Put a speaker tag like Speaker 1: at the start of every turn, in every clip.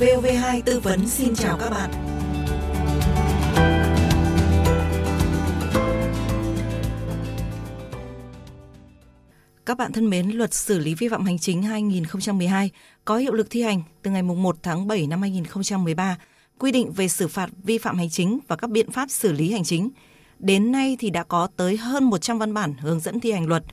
Speaker 1: Vv2 tư vấn xin chào các bạn. Các bạn thân mến, luật xử lý vi phạm hành chính 2012 có hiệu lực thi hành từ ngày 1 tháng 7 năm 2013, quy định về xử phạt vi phạm hành chính và các biện pháp xử lý hành chính. Đến nay thì đã có tới hơn 100 văn bản hướng dẫn thi hành luật.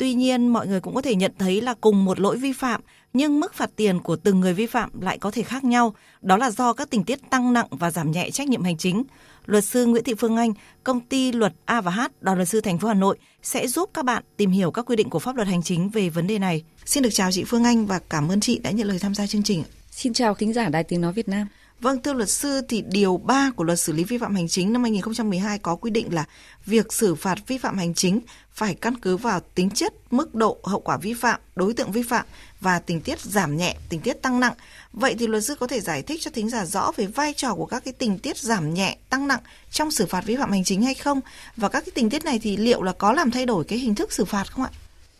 Speaker 1: Tuy nhiên, mọi người cũng có thể nhận thấy là cùng một lỗi vi phạm nhưng mức phạt tiền của từng người vi phạm lại có thể khác nhau. Đó là do các tình tiết tăng nặng và giảm nhẹ trách nhiệm hành chính. Luật sư Nguyễn Thị Phương Anh, công ty luật A và H, đoàn luật sư thành phố Hà Nội sẽ giúp các bạn tìm hiểu các quy định của pháp luật hành chính về vấn đề này. Xin được chào chị Phương Anh và cảm ơn chị đã nhận lời tham gia chương trình.
Speaker 2: Xin chào thính giả Đài Tiếng Nói Việt Nam.
Speaker 1: Vâng, thưa luật sư thì điều 3 của luật xử lý vi phạm hành chính năm 2012 có quy định là việc xử phạt vi phạm hành chính phải căn cứ vào tính chất, mức độ, hậu quả vi phạm, đối tượng vi phạm và tình tiết giảm nhẹ, tình tiết tăng nặng. Vậy thì luật sư có thể giải thích cho thính giả rõ về vai trò của các cái tình tiết giảm nhẹ, tăng nặng trong xử phạt vi phạm hành chính hay không? Và các cái tình tiết này thì liệu là có làm thay đổi cái hình thức xử phạt không ạ?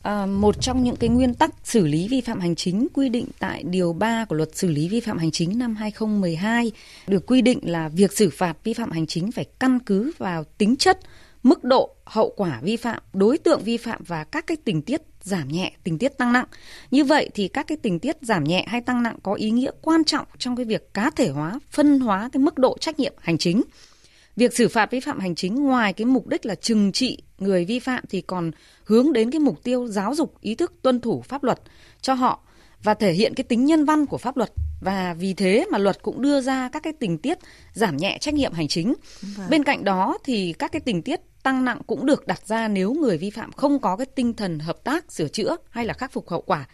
Speaker 2: À, một trong những cái nguyên tắc xử lý vi phạm hành chính quy định tại điều 3 của luật xử lý vi phạm hành chính năm 2012 được quy định là việc xử phạt vi phạm hành chính phải căn cứ vào tính chất, mức độ, hậu quả vi phạm, đối tượng vi phạm và các cái tình tiết giảm nhẹ, tình tiết tăng nặng. Như vậy thì các cái tình tiết giảm nhẹ hay tăng nặng có ý nghĩa quan trọng trong cái việc cá thể hóa, phân hóa cái mức độ trách nhiệm hành chính. Việc xử phạt vi phạm hành chính ngoài cái mục đích là trừng trị người vi phạm thì còn hướng đến cái mục tiêu giáo dục ý thức tuân thủ pháp luật cho họ và thể hiện cái tính nhân văn của pháp luật và vì thế mà luật cũng đưa ra các cái tình tiết giảm nhẹ trách nhiệm hành chính. Vâng. Bên cạnh đó thì các cái tình tiết tăng nặng cũng được đặt ra nếu người vi phạm không có cái tinh thần hợp tác, sửa chữa hay là khắc phục hậu quả.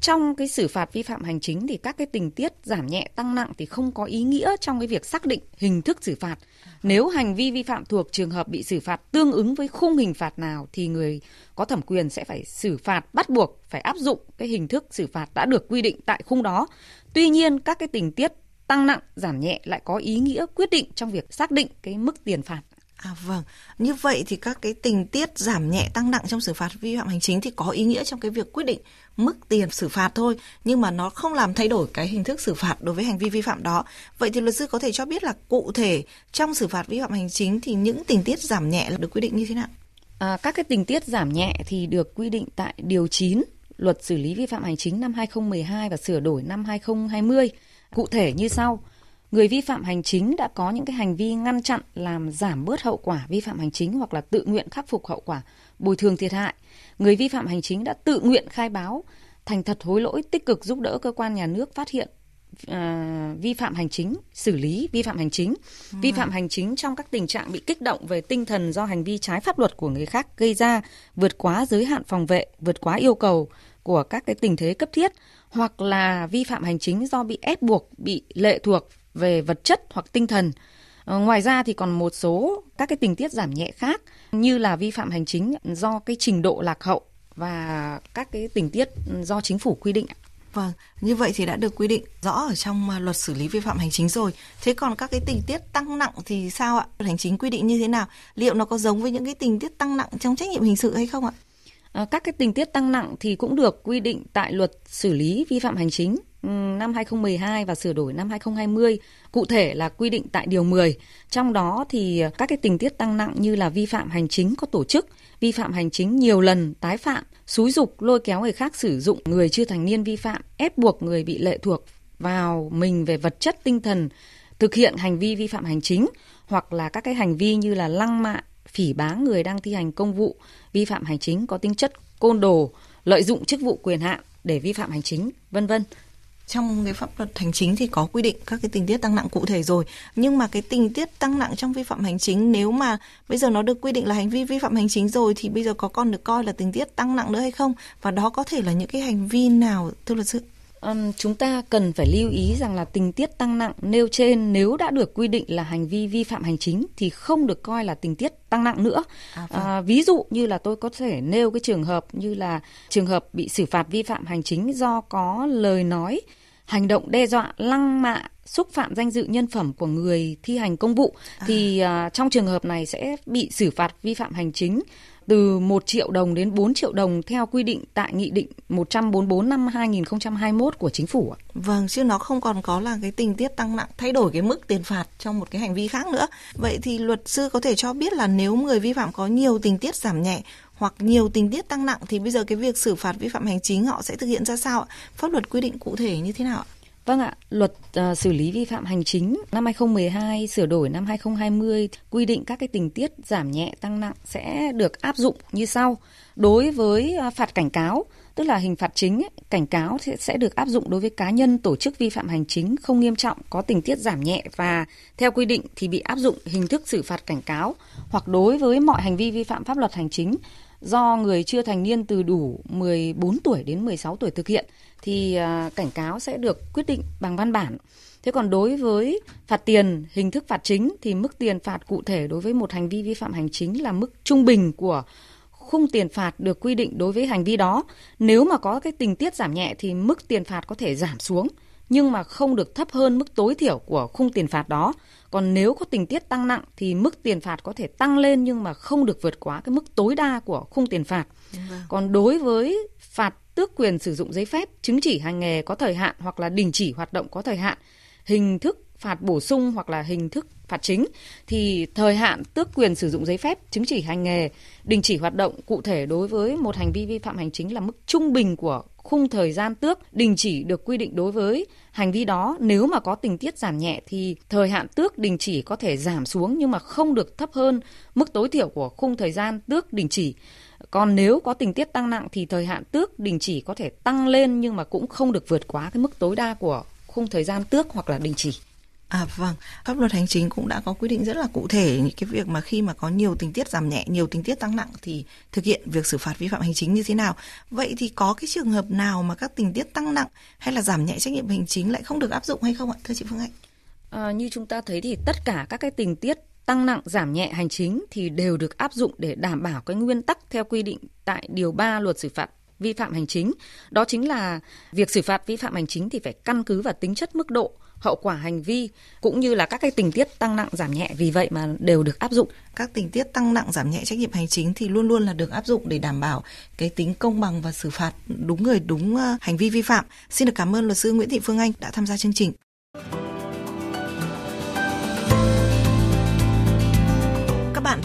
Speaker 2: Trong cái xử phạt vi phạm hành chính thì các cái tình tiết giảm nhẹ tăng nặng thì không có ý nghĩa trong cái việc xác định hình thức xử phạt. Nếu hành vi vi phạm thuộc trường hợp bị xử phạt tương ứng với khung hình phạt nào thì người có thẩm quyền sẽ phải xử phạt bắt buộc phải áp dụng cái hình thức xử phạt đã được quy định tại khung đó. Tuy nhiên các cái tình tiết tăng nặng giảm nhẹ lại có ý nghĩa quyết định trong việc xác định cái mức tiền phạt
Speaker 1: À vâng, như vậy thì các cái tình tiết giảm nhẹ tăng nặng trong xử phạt vi phạm hành chính thì có ý nghĩa trong cái việc quyết định mức tiền xử phạt thôi, nhưng mà nó không làm thay đổi cái hình thức xử phạt đối với hành vi vi phạm đó. Vậy thì luật sư có thể cho biết là cụ thể trong xử phạt vi phạm hành chính thì những tình tiết giảm nhẹ là được quy định như thế nào?
Speaker 2: À, các cái tình tiết giảm nhẹ thì được quy định tại điều 9 Luật xử lý vi phạm hành chính năm 2012 và sửa đổi năm 2020. Cụ thể như sau: người vi phạm hành chính đã có những cái hành vi ngăn chặn làm giảm bớt hậu quả vi phạm hành chính hoặc là tự nguyện khắc phục hậu quả bồi thường thiệt hại người vi phạm hành chính đã tự nguyện khai báo thành thật hối lỗi tích cực giúp đỡ cơ quan nhà nước phát hiện À, vi phạm hành chính, xử lý vi phạm hành chính, à. vi phạm hành chính trong các tình trạng bị kích động về tinh thần do hành vi trái pháp luật của người khác gây ra, vượt quá giới hạn phòng vệ, vượt quá yêu cầu của các cái tình thế cấp thiết, hoặc là vi phạm hành chính do bị ép buộc, bị lệ thuộc về vật chất hoặc tinh thần. Ờ, ngoài ra thì còn một số các cái tình tiết giảm nhẹ khác như là vi phạm hành chính do cái trình độ lạc hậu và các cái tình tiết do chính phủ quy định.
Speaker 1: Vâng, như vậy thì đã được quy định rõ ở trong à, luật xử lý vi phạm hành chính rồi. Thế còn các cái tình tiết tăng nặng thì sao ạ? Hành chính quy định như thế nào? Liệu nó có giống với những cái tình tiết tăng nặng trong trách nhiệm hình sự hay không ạ?
Speaker 2: À, các cái tình tiết tăng nặng thì cũng được quy định tại luật xử lý vi phạm hành chính Ừ, năm 2012 và sửa đổi năm 2020, cụ thể là quy định tại điều 10. Trong đó thì ờ, các cái tình tiết tăng nặng như là vi phạm hành chính có tổ chức, vi phạm hành chính nhiều lần, tái phạm, xúi dục lôi kéo người khác sử dụng người chưa thành niên vi phạm, ép buộc người bị lệ thuộc vào mình về vật chất tinh thần thực hiện hành vi vi phạm hành chính hoặc là các cái hành vi như là lăng mạ, phỉ báng người đang thi hành công vụ, vi phạm hành chính có tính chất côn đồ, lợi dụng chức vụ quyền hạn để vi phạm hành chính, vân vân
Speaker 1: trong cái pháp luật hành chính thì có quy định các cái tình tiết tăng nặng cụ thể rồi. Nhưng mà cái tình tiết tăng nặng trong vi phạm hành chính, nếu mà bây giờ nó được quy định là hành vi vi phạm hành chính rồi, thì bây giờ có còn được coi là tình tiết tăng nặng nữa hay không? Và đó có thể là những cái hành vi nào, thưa luật sư?
Speaker 2: Um, chúng ta cần phải lưu ý rằng là tình tiết tăng nặng nêu trên nếu đã được quy định là hành vi vi phạm hành chính thì không được coi là tình tiết tăng nặng nữa. À, vâng. à, ví dụ như là tôi có thể nêu cái trường hợp như là trường hợp bị xử phạt vi phạm hành chính do có lời nói, hành động đe dọa, lăng mạ, xúc phạm danh dự nhân phẩm của người thi hành công vụ à. thì uh, trong trường hợp này sẽ bị xử phạt vi phạm hành chính từ 1 triệu đồng đến 4 triệu đồng theo quy định tại Nghị định 144 năm 2021 của Chính phủ.
Speaker 1: Vâng, chứ nó không còn có là cái tình tiết tăng nặng thay đổi cái mức tiền phạt trong một cái hành vi khác nữa. Vậy thì luật sư có thể cho biết là nếu người vi phạm có nhiều tình tiết giảm nhẹ hoặc nhiều tình tiết tăng nặng thì bây giờ cái việc xử phạt vi phạm hành chính họ sẽ thực hiện ra sao Pháp luật quy định cụ thể như thế nào ạ?
Speaker 2: Vâng ạ, luật uh, xử lý vi phạm hành chính năm 2012 sửa đổi năm 2020 quy định các cái tình tiết giảm nhẹ tăng nặng sẽ được áp dụng như sau. Đối với à, phạt cảnh cáo, tức là hình phạt chính, ấy, cảnh cáo sẽ được áp dụng đối với cá nhân tổ chức vi phạm hành chính không nghiêm trọng có tình tiết giảm nhẹ và theo quy định thì bị áp dụng hình thức xử phạt cảnh cáo hoặc đối với mọi hành vi vi phạm pháp luật hành chính do người chưa thành niên từ đủ 14 tuổi đến 16 tuổi thực hiện thì à, cảnh cáo sẽ được quyết định bằng văn bản. Thế còn đối với phạt tiền, hình thức phạt chính thì mức tiền phạt cụ thể đối với một hành vi vi phạm hành chính là mức trung bình của khung tiền phạt được quy định đối với hành vi đó. Nếu mà có cái tình tiết giảm nhẹ thì mức tiền phạt có thể giảm xuống nhưng mà không được thấp hơn mức tối thiểu của khung tiền phạt đó. Còn nếu có tình tiết tăng nặng thì mức tiền phạt có thể tăng lên nhưng mà không được vượt quá cái mức tối đa của khung tiền phạt. Vâng. Còn đối với phạt tước quyền sử dụng giấy phép, chứng chỉ hành nghề có thời hạn hoặc là đình chỉ hoạt động có thời hạn, hình thức phạt bổ sung hoặc là hình thức phạt chính thì thời hạn tước quyền sử dụng giấy phép, chứng chỉ hành nghề, đình chỉ hoạt động cụ thể đối với một hành vi vi phạm hành chính là mức trung bình của khung thời gian tước đình chỉ được quy định đối với hành vi đó nếu mà có tình tiết giảm nhẹ thì thời hạn tước đình chỉ có thể giảm xuống nhưng mà không được thấp hơn mức tối thiểu của khung thời gian tước đình chỉ. Còn nếu có tình tiết tăng nặng thì thời hạn tước đình chỉ có thể tăng lên nhưng mà cũng không được vượt quá cái mức tối đa của khung thời gian tước hoặc là đình chỉ.
Speaker 1: À vâng, pháp luật hành chính cũng đã có quy định rất là cụ thể những cái việc mà khi mà có nhiều tình tiết giảm nhẹ, nhiều tình tiết tăng nặng thì thực hiện việc xử phạt vi phạm hành chính như thế nào. Vậy thì có cái trường hợp nào mà các tình tiết tăng nặng hay là giảm nhẹ trách nhiệm hành chính lại không được áp dụng hay không ạ, thưa chị Phương Hạnh?
Speaker 2: À, như chúng ta thấy thì tất cả các cái tình tiết tăng nặng giảm nhẹ hành chính thì đều được áp dụng để đảm bảo cái nguyên tắc theo quy định tại điều 3 luật xử phạt vi phạm hành chính. Đó chính là việc xử phạt vi phạm hành chính thì phải căn cứ vào tính chất mức độ hậu quả hành vi cũng như là các cái tình tiết tăng nặng, giảm nhẹ, vì vậy mà đều được áp dụng.
Speaker 1: Các tình tiết tăng nặng, giảm nhẹ trách nhiệm hành chính thì luôn luôn là được áp dụng để đảm bảo cái tính công bằng và xử phạt đúng người, đúng ờ, hành vi vi phạm. Xin được cảm ơn luật sư Nguyễn Thị Phương Anh đã tham gia chương trình.